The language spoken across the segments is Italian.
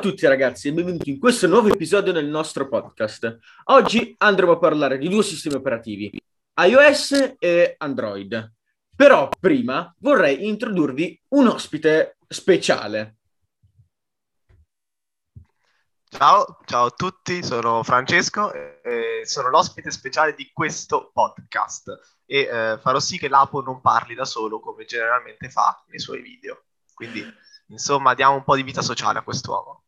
Tutti ragazzi e benvenuti in questo nuovo episodio del nostro podcast. Oggi andremo a parlare di due sistemi operativi, iOS e Android. Però prima vorrei introdurvi un ospite speciale. Ciao, ciao a tutti, sono Francesco e sono l'ospite speciale di questo podcast e eh, farò sì che l'Apo non parli da solo come generalmente fa nei suoi video. Quindi Insomma, diamo un po' di vita sociale a quest'uomo.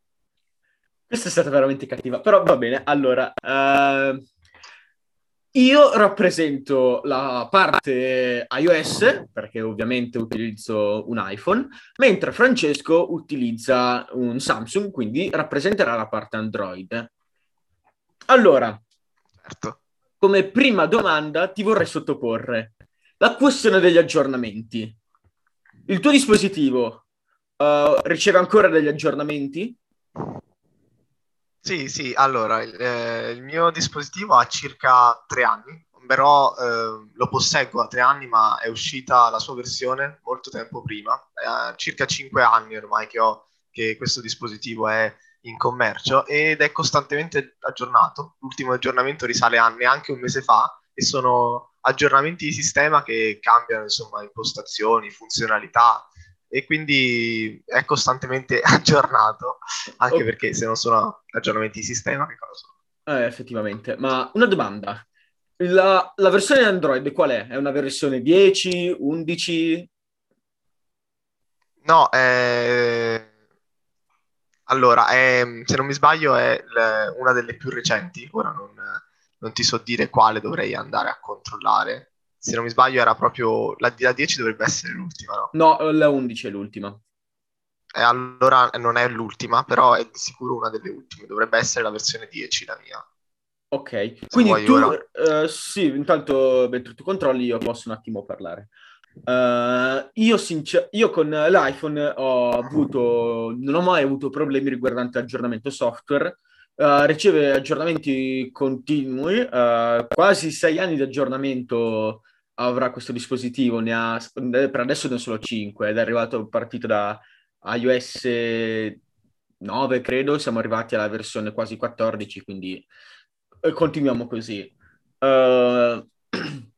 Questa è stata veramente cattiva, però va bene. Allora, uh, io rappresento la parte iOS, perché ovviamente utilizzo un iPhone, mentre Francesco utilizza un Samsung, quindi rappresenterà la parte Android. Allora, certo. come prima domanda ti vorrei sottoporre la questione degli aggiornamenti. Il tuo dispositivo Uh, riceve ancora degli aggiornamenti? Sì, sì, allora, il, eh, il mio dispositivo ha circa tre anni, però eh, lo posseggo a tre anni, ma è uscita la sua versione molto tempo prima, è circa cinque anni ormai che ho che questo dispositivo è in commercio ed è costantemente aggiornato. L'ultimo aggiornamento risale a neanche un mese fa e sono aggiornamenti di sistema che cambiano insomma impostazioni, funzionalità, e quindi è costantemente aggiornato, anche oh. perché se non sono aggiornamenti di sistema, che cosa sono? Eh, effettivamente, ma una domanda. La, la, versione Android qual è? È una versione 10, 11? No, è... allora, è, se non mi sbaglio è le, una delle più recenti, ora non, non ti so dire quale dovrei andare a controllare, se non mi sbaglio era proprio la, la 10 dovrebbe essere l'ultima, no? No, la 11 è l'ultima. E allora non è l'ultima, però è di sicuro una delle ultime, dovrebbe essere la versione 10 la mia. Ok, se quindi tu, uh, sì, intanto mentre tu controlli io posso un attimo parlare. Uh, io, sincer- io con l'iPhone ho avuto, non ho mai avuto problemi riguardanti l'aggiornamento software, uh, riceve aggiornamenti continui, uh, quasi sei anni di aggiornamento avrà questo dispositivo, ne ha, per adesso ne sono 5 ed è arrivato partito da iOS 9 credo, siamo arrivati alla versione quasi 14, quindi continuiamo così. Uh,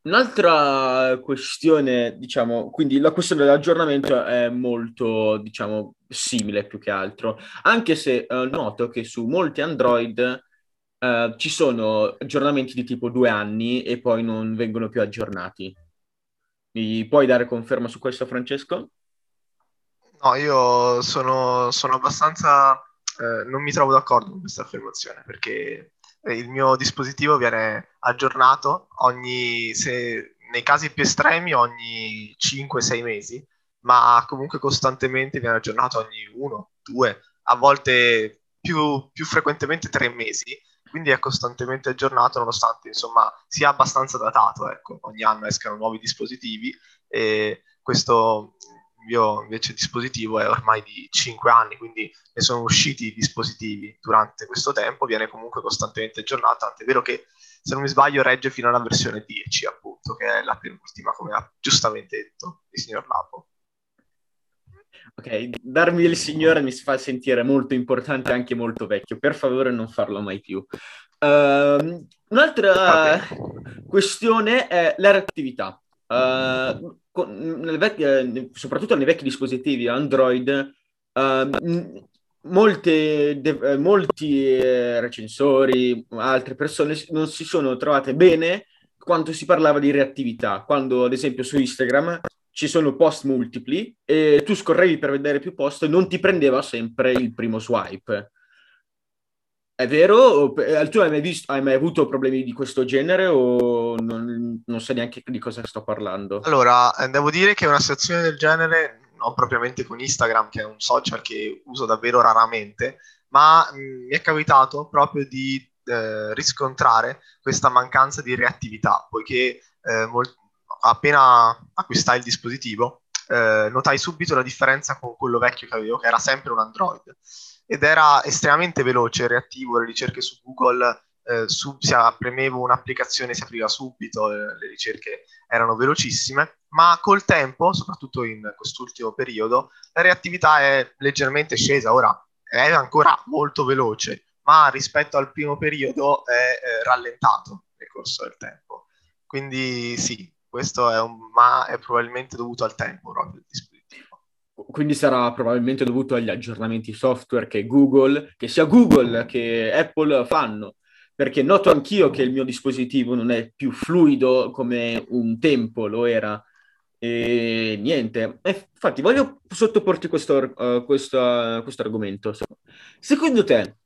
Un'altra questione, diciamo, quindi la questione dell'aggiornamento è molto, diciamo, simile più che altro, anche se eh, noto che su molti Android eh, ci sono aggiornamenti di tipo due anni e poi non vengono più aggiornati. Mi puoi dare conferma su questo, Francesco? No, io sono, sono abbastanza... Eh, non mi trovo d'accordo con questa affermazione perché il mio dispositivo viene aggiornato ogni, se, nei casi più estremi ogni 5-6 mesi, ma comunque costantemente viene aggiornato ogni 1, 2, a volte più, più frequentemente 3 mesi, quindi è costantemente aggiornato nonostante insomma sia abbastanza datato, ecco, ogni anno escano nuovi dispositivi e questo mio invece dispositivo è ormai di 5 anni, quindi ne sono usciti dispositivi durante questo tempo, viene comunque costantemente aggiornato, tant'è vero che se non mi sbaglio regge fino alla versione 10 appunto, che è la penultima, come ha giustamente detto il signor Lapo. Ok, darmi il signore mi fa sentire molto importante e anche molto vecchio, per favore non farlo mai più. Uh, un'altra okay. questione è la reattività. Uh, vecchie, soprattutto nei vecchi dispositivi Android, uh, molte, de, molti eh, recensori, altre persone non si sono trovate bene quando si parlava di reattività, quando ad esempio su Instagram ci sono post multipli e tu scorrevi per vedere più post e non ti prendeva sempre il primo swipe. È vero? Eh, tu hai mai, visto, hai mai avuto problemi di questo genere o non, non sai neanche di cosa sto parlando? Allora, eh, devo dire che una situazione del genere, non propriamente con Instagram, che è un social che uso davvero raramente, ma mm, mi è capitato proprio di eh, riscontrare questa mancanza di reattività, poiché eh, molt- appena acquistai il dispositivo, eh, notai subito la differenza con quello vecchio che avevo, che era sempre un Android ed era estremamente veloce, reattivo, le ricerche su Google eh, sub, si premevo un'applicazione si apriva subito, eh, le ricerche erano velocissime, ma col tempo, soprattutto in quest'ultimo periodo, la reattività è leggermente scesa, ora è ancora molto veloce, ma rispetto al primo periodo è eh, rallentato nel corso del tempo. Quindi sì, questo è un ma è probabilmente dovuto al tempo proprio del dispositivo. Quindi sarà probabilmente dovuto agli aggiornamenti software che Google, che sia Google che Apple fanno, perché noto anch'io che il mio dispositivo non è più fluido come un tempo lo era. E niente, e infatti voglio sottoporti questo, uh, questo, questo argomento. Secondo te,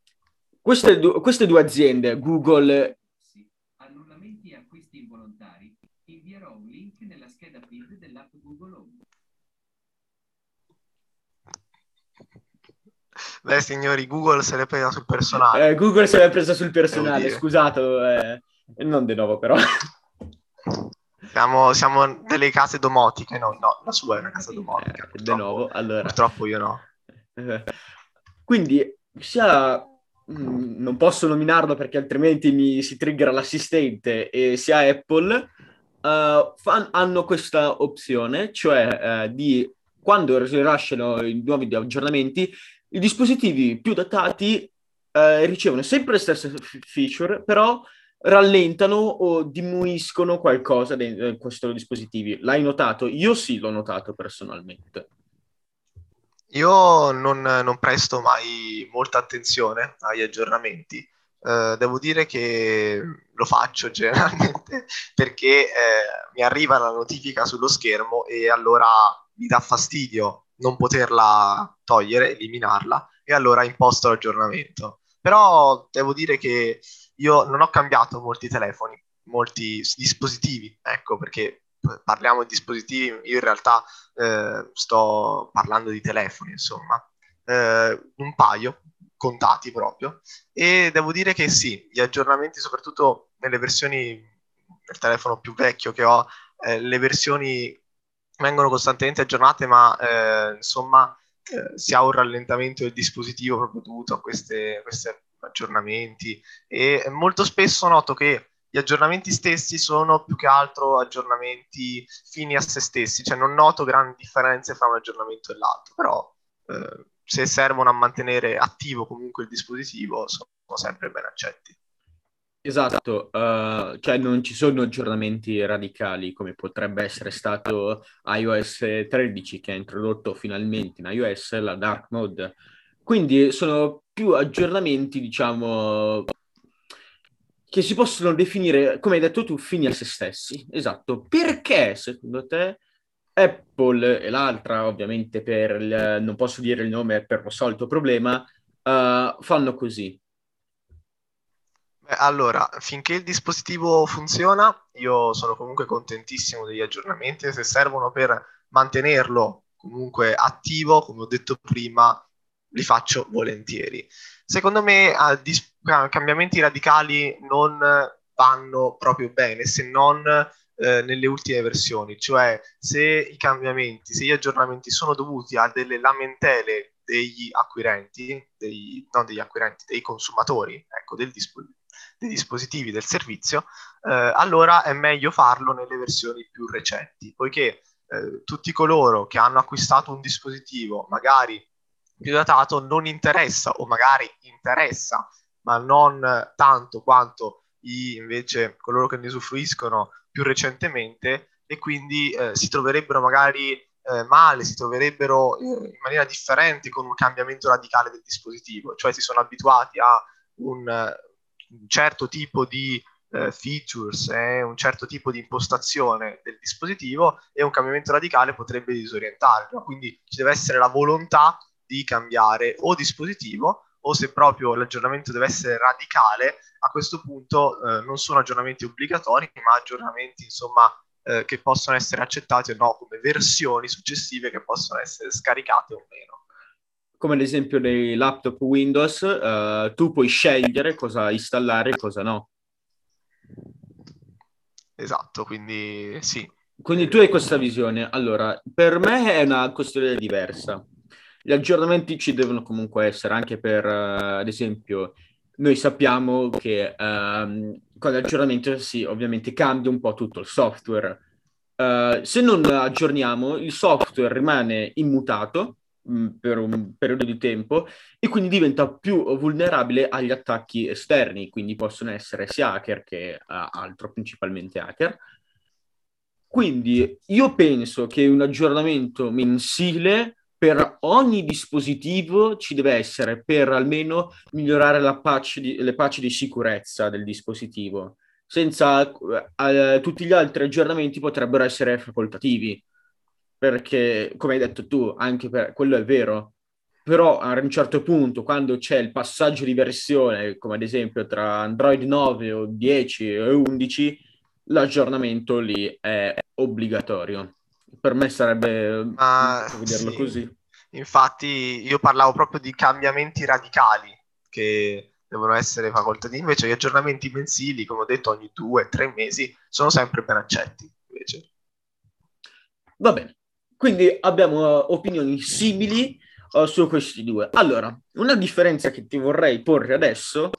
queste, queste due aziende, Google Beh, signori, Google se l'è presa sul personale. Eh, Google se l'è presa sul personale, scusate, eh, non di nuovo però. Siamo, siamo, delle case domotiche, no, no, la sua è una casa domotica. Eh, di nuovo, allora. Purtroppo io no. Quindi, sia mm, non posso nominarlo perché altrimenti mi si triggera l'assistente, e sia Apple uh, fan, hanno questa opzione, cioè uh, di quando rilasciano i nuovi aggiornamenti, i dispositivi più datati uh, ricevono sempre le stesse feature, però rallentano o diminuiscono qualcosa in questi dispositivi. L'hai notato? Io sì, l'ho notato personalmente. Io non, non presto mai molta attenzione agli aggiornamenti. Uh, devo dire che lo faccio generalmente perché eh, mi arriva la notifica sullo schermo e allora mi dà fastidio non poterla togliere, eliminarla e allora imposto l'aggiornamento. Però devo dire che io non ho cambiato molti telefoni, molti dispositivi, ecco perché parliamo di dispositivi, io in realtà eh, sto parlando di telefoni, insomma, eh, un paio contati proprio. E devo dire che sì, gli aggiornamenti soprattutto nelle versioni del telefono più vecchio che ho, eh, le versioni vengono costantemente aggiornate, ma eh, insomma eh, si ha un rallentamento del dispositivo proprio dovuto a questi aggiornamenti. E molto spesso noto che gli aggiornamenti stessi sono più che altro aggiornamenti fini a se stessi, cioè non noto grandi differenze fra un aggiornamento e l'altro, però eh, se servono a mantenere attivo comunque il dispositivo sono sempre ben accetti. Esatto, uh, cioè non ci sono aggiornamenti radicali come potrebbe essere stato iOS 13 che ha introdotto finalmente in iOS la dark mode. Quindi sono più aggiornamenti, diciamo, che si possono definire, come hai detto tu, fini a se stessi. Esatto. Perché, secondo te, Apple e l'altra, ovviamente, per il, non posso dire il nome per lo solito problema, uh, fanno così? allora, finché il dispositivo funziona, io sono comunque contentissimo degli aggiornamenti se servono per mantenerlo comunque attivo, come ho detto prima, li faccio volentieri. Secondo me dis- cambiamenti radicali non vanno proprio bene se non eh, nelle ultime versioni, cioè se i cambiamenti, se gli aggiornamenti sono dovuti a delle lamentele degli acquirenti, dei, non degli acquirenti, dei consumatori, ecco, del dispositivo dei dispositivi del servizio, eh, allora è meglio farlo nelle versioni più recenti, poiché eh, tutti coloro che hanno acquistato un dispositivo magari più datato non interessa o magari interessa, ma non tanto quanto i, invece coloro che ne usufruiscono più recentemente e quindi eh, si troverebbero magari eh, male, si troverebbero in maniera differente con un cambiamento radicale del dispositivo, cioè si sono abituati a un, un certo tipo di eh, features, eh, un certo tipo di impostazione del dispositivo e un cambiamento radicale potrebbe disorientarlo. Quindi ci deve essere la volontà di cambiare o dispositivo o se proprio l'aggiornamento deve essere radicale, a questo punto eh, non sono aggiornamenti obbligatori, ma aggiornamenti insomma eh, che possono essere accettati o no come versioni successive che possono essere scaricate o meno come ad esempio nei laptop Windows, uh, tu puoi scegliere cosa installare e cosa no. Esatto, quindi sì. Quindi tu hai questa visione. Allora, per me è una questione diversa. Gli aggiornamenti ci devono comunque essere anche per, uh, ad esempio, noi sappiamo che um, con l'aggiornamento si ovviamente cambia un po' tutto il software. Uh, se non aggiorniamo, il software rimane immutato mm, per un periodo di tempo e quindi diventa più vulnerabile agli attacchi esterni, quindi possono essere sia hacker che uh, altro, principalmente hacker. Quindi io penso che un aggiornamento mensile per ogni dispositivo ci deve essere per almeno migliorare patch di, le patch di sicurezza del dispositivo. Senza eh, tutti gli altri aggiornamenti potrebbero essere facoltativi, perché come hai detto tu, anche per quello è vero. Però a un certo punto, quando c'è il passaggio di versione, come ad esempio tra Android 9 o 10 o 11, l'aggiornamento lì è obbligatorio per me sarebbe Ma, vederlo sì. così. Infatti io parlavo proprio di cambiamenti radicali che devono essere facoltativi, invece gli aggiornamenti mensili, come ho detto, ogni due, tre mesi sono sempre ben accetti. Invece. Va bene, quindi abbiamo uh, opinioni simili uh, su questi due. Allora, una differenza che ti vorrei porre adesso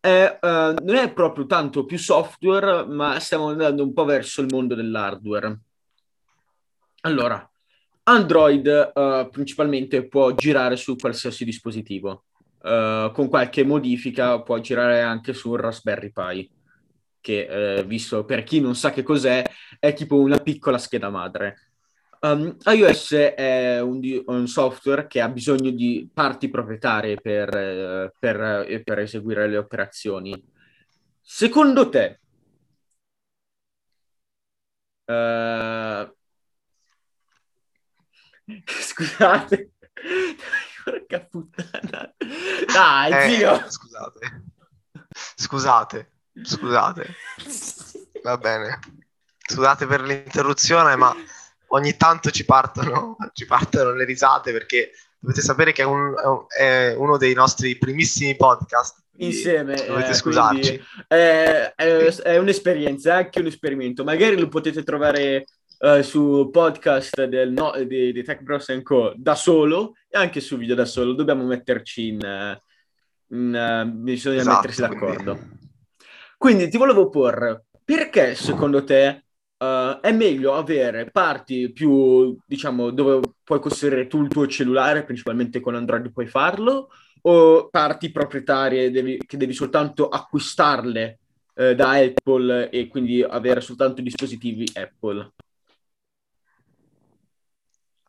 è, uh, non è proprio tanto più software, ma stiamo andando un po' verso il mondo dell'hardware. Allora, Android uh, principalmente può girare su qualsiasi dispositivo. Uh, con qualche modifica può girare anche su Raspberry Pi, che uh, visto per chi non sa che cos'è, è tipo una piccola scheda madre. Um, iOS è un, un, software che ha bisogno di parti proprietarie per, per, per eseguire le operazioni. Secondo te, Scusate. Porca puttana. Dai, eh, zio. Scusate. Scusate. Scusate. Va bene. Scusate per l'interruzione, ma ogni tanto ci partono, ci partono le risate perché dovete sapere che è, un, è uno dei nostri primissimi podcast. Insieme. Dovete eh, scusarci. È, è, è, un'esperienza, è anche un esperimento. Magari lo potete trovare uh, su podcast del no, di, di, Tech Bros Co. da solo e anche su video da solo. Dobbiamo metterci in... in uh, bisogna esatto, mettersi d'accordo. Quindi... quindi ti volevo porre, perché secondo te Uh, è meglio avere parti più, diciamo, dove puoi costruire tu il tuo cellulare, principalmente con Android puoi farlo, o parti proprietarie devi, che devi soltanto acquistarle da Apple e quindi avere soltanto dispositivi Apple?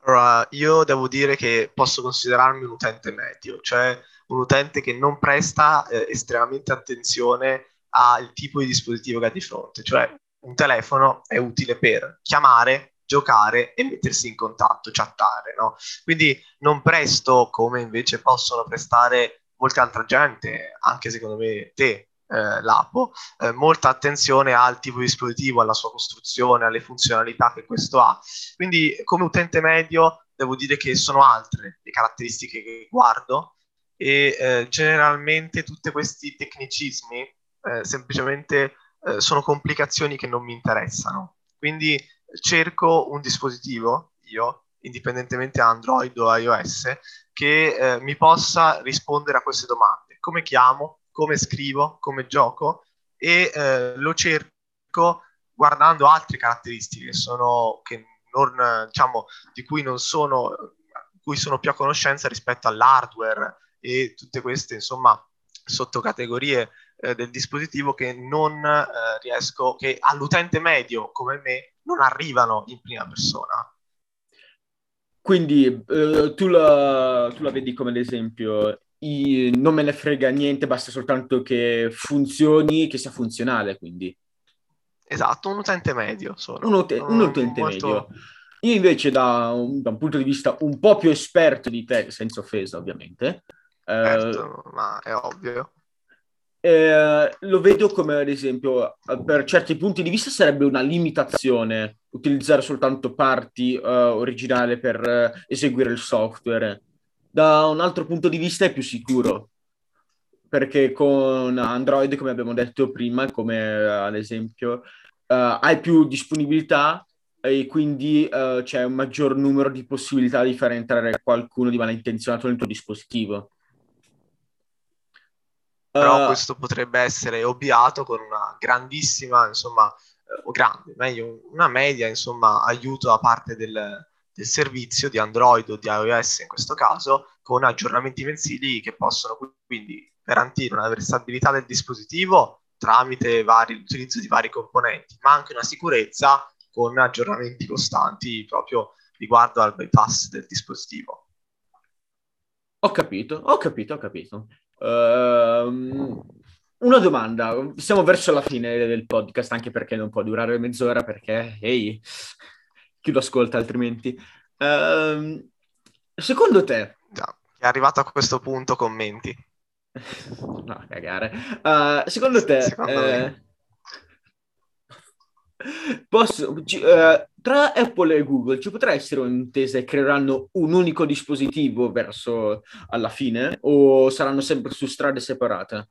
Allora, io devo dire che posso considerarmi un utente medio, cioè un utente che non presta eh, estremamente attenzione al tipo di dispositivo che ha di fronte, cioè un telefono è utile per chiamare, giocare e mettersi in contatto, chattare, no? Quindi non presto come invece possono prestare molta altra gente, anche secondo me te, eh, l'Apo, eh, molta attenzione al tipo di dispositivo, alla sua costruzione, alle funzionalità che questo ha. Quindi come utente medio devo dire che sono altre le caratteristiche che guardo e eh, generalmente tutti questi tecnicismi eh, semplicemente eh, sono complicazioni che non mi interessano. Quindi cerco un dispositivo, io, indipendentemente da Android o iOS, che eh, mi possa rispondere a queste domande. Come chiamo? Come scrivo, come gioco e eh, lo cerco guardando altre caratteristiche che sono, che non, diciamo, di cui non sono, cui sono più a conoscenza rispetto all'hardware e tutte queste, insomma, sottocategorie eh, del dispositivo che non eh, riesco, che all'utente medio come me non arrivano in prima persona. Quindi eh, tu, la, tu la vedi come l'esempio i, non me ne frega niente, basta soltanto che funzioni, che sia funzionale, quindi. Esatto, un utente medio sono. Un, ut- un utente molto... medio. Io invece da un, da un, punto di vista un po' più esperto di te, senza offesa ovviamente. Certo, eh, ma è ovvio. Eh, lo vedo come ad esempio per certi punti di vista sarebbe una limitazione utilizzare soltanto parti uh, originali per uh, eseguire il software da un altro punto di vista è più sicuro perché con Android, come abbiamo detto prima, come ad esempio, uh, hai più disponibilità e quindi uh, c'è un maggior numero di possibilità di far entrare qualcuno di malintenzionato nel tuo dispositivo. Però uh, questo potrebbe essere ovviato con una grandissima, insomma, eh, o grande, meglio, una media, insomma, aiuto da parte del, del servizio di Android o di iOS in questo caso, con aggiornamenti mensili che possono quindi garantire una versatilità del dispositivo tramite vari, l'utilizzo di vari componenti, ma anche una sicurezza con aggiornamenti costanti proprio riguardo al bypass del dispositivo. Ho capito, ho capito, ho capito. Uh, una domanda, siamo verso la fine del podcast, anche perché non può durare mezz'ora, perché, ehi, chi lo ascolta altrimenti? Uh, secondo te... Già, è arrivato a questo punto, commenti. no, cagare. Uh, secondo te... Secondo eh, Posso, ci, uh, tra Apple e Google ci potrà essere un'intesa e creeranno un unico dispositivo verso alla fine o saranno sempre su strade separate?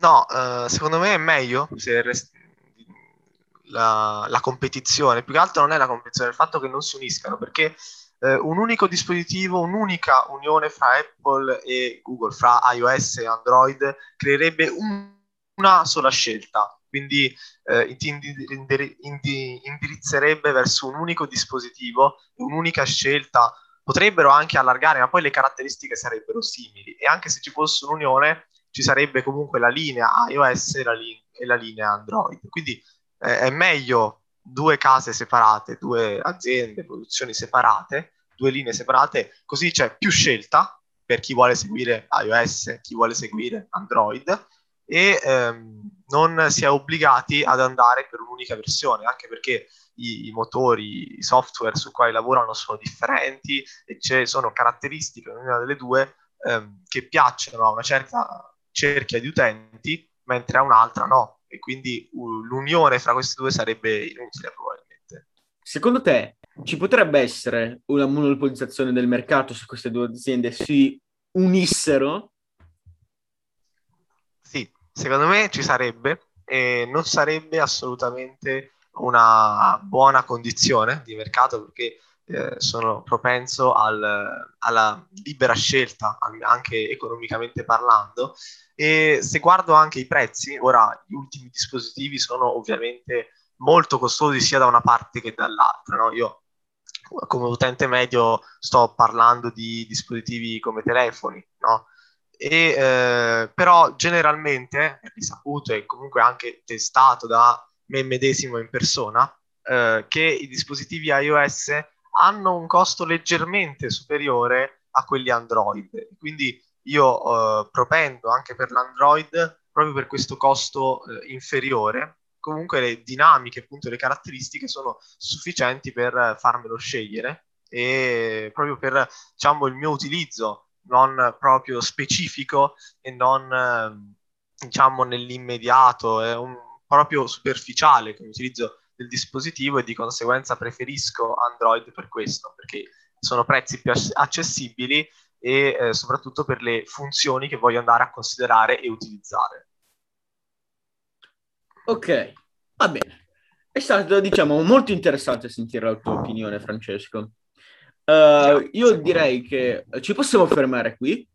No, uh, secondo me è meglio se rest- la, la, competizione, più che altro non è la competizione, è il fatto che non si uniscano perché uh, un unico dispositivo, un'unica unione fra Apple e Google, fra iOS e Android, creerebbe un, una sola scelta quindi eh, ti indir- indir- indirizzerebbe verso un unico dispositivo, un'unica scelta. Potrebbero anche allargare, ma poi le caratteristiche sarebbero simili e anche se ci fosse un'unione ci sarebbe comunque la linea iOS e la, li- e la linea Android. Quindi eh, è meglio due case separate, due aziende, produzioni separate, due linee separate, così c'è più scelta per chi vuole seguire iOS, chi vuole seguire Android e ehm, non si è obbligati ad andare per un'unica versione, anche perché i, i, motori, i software su cui lavorano sono differenti e ci sono caratteristiche, ognuna delle due, ehm, che piacciono a una certa cerchia di utenti, mentre a un'altra no. E quindi uh, l'unione fra queste due sarebbe inutile probabilmente. Secondo te ci potrebbe essere una monopolizzazione del mercato se queste due aziende si unissero Secondo me ci sarebbe e non sarebbe assolutamente una buona condizione di mercato perché eh, sono propenso al, alla libera scelta, anche economicamente parlando. E se guardo anche i prezzi, ora gli ultimi dispositivi sono ovviamente molto costosi sia da una parte che dall'altra. No? Io come utente medio sto parlando di dispositivi come telefoni, no? e, eh, però generalmente è risaputo e comunque anche testato da me medesimo in persona eh, che i dispositivi iOS hanno un costo leggermente superiore a quelli Android. Quindi io eh, propendo anche per l'Android proprio per questo costo eh, inferiore. Comunque le dinamiche, appunto le caratteristiche sono sufficienti per farmelo scegliere e proprio per diciamo il mio utilizzo non proprio specifico e non ehm, diciamo nell'immediato, è un proprio superficiale come utilizzo del dispositivo e di conseguenza preferisco Android per questo, perché sono prezzi più accessibili e eh, soprattutto per le funzioni che voglio andare a considerare e utilizzare. Ok, va bene. È stato, diciamo, molto interessante sentire la tua opinione, Francesco. Uh, io direi che ci possiamo fermare qui.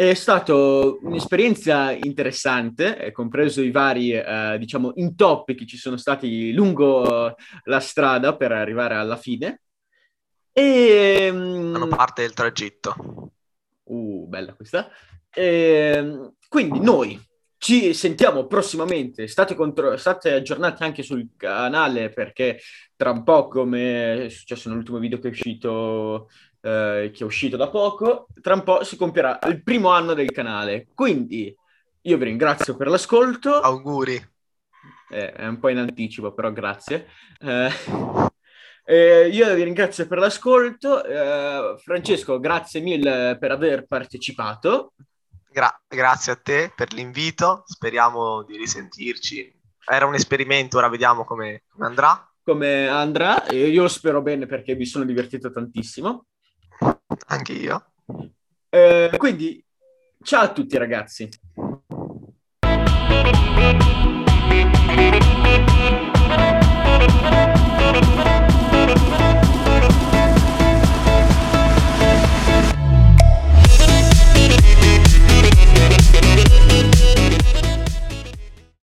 È stata un'esperienza interessante, compreso i vari, uh, diciamo, intoppi che ci sono stati lungo la strada per arrivare alla fine. E, um... Fanno parte del tragitto. Uh, bella questa. E, quindi noi ci sentiamo prossimamente, state, contro- state, aggiornati anche sul canale perché tra un po', come è successo nell'ultimo video che è uscito, eh, che è uscito da poco, tra un po' si compierà il primo anno del canale. Quindi io vi ringrazio per l'ascolto. Auguri. Eh, è un po' in anticipo, però grazie. Eh, io vi ringrazio per l'ascolto. Eh, Francesco, grazie mille per aver partecipato. Gra- grazie a te per l'invito, speriamo di risentirci. Era un esperimento, ora vediamo come, come andrà. Come andrà, io lo spero bene perché mi sono divertito tantissimo. Anche io. Eh, quindi, ciao a tutti ragazzi.